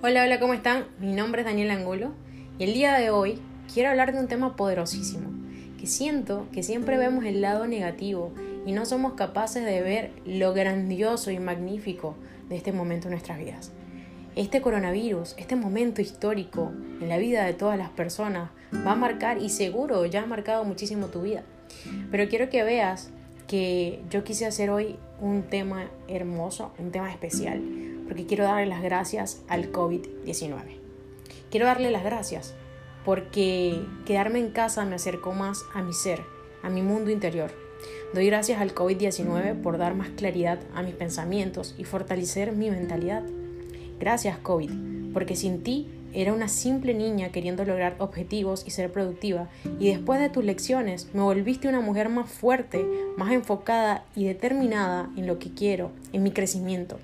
Hola, hola, ¿cómo están? Mi nombre es Daniel Angulo y el día de hoy quiero hablar de un tema poderosísimo, que siento que siempre vemos el lado negativo y no somos capaces de ver lo grandioso y magnífico de este momento en nuestras vidas. Este coronavirus, este momento histórico en la vida de todas las personas, va a marcar y seguro ya ha marcado muchísimo tu vida. Pero quiero que veas que yo quise hacer hoy un tema hermoso, un tema especial, porque quiero darle las gracias al COVID-19. Quiero darle las gracias porque quedarme en casa me acercó más a mi ser, a mi mundo interior. Doy gracias al COVID-19 por dar más claridad a mis pensamientos y fortalecer mi mentalidad. Gracias COVID, porque sin ti era una simple niña queriendo lograr objetivos y ser productiva, y después de tus lecciones me volviste una mujer más fuerte, más enfocada y determinada en lo que quiero, en mi crecimiento.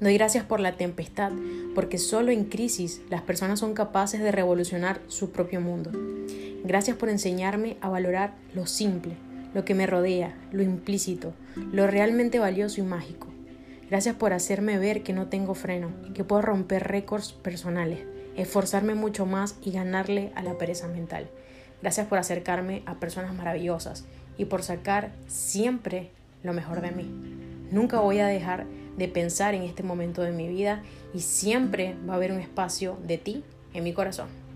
Doy gracias por la tempestad, porque solo en crisis las personas son capaces de revolucionar su propio mundo. Gracias por enseñarme a valorar lo simple, lo que me rodea, lo implícito, lo realmente valioso y mágico. Gracias por hacerme ver que no tengo freno, que puedo romper récords personales, esforzarme mucho más y ganarle a la pereza mental. Gracias por acercarme a personas maravillosas y por sacar siempre lo mejor de mí. Nunca voy a dejar de pensar en este momento de mi vida y siempre va a haber un espacio de ti en mi corazón.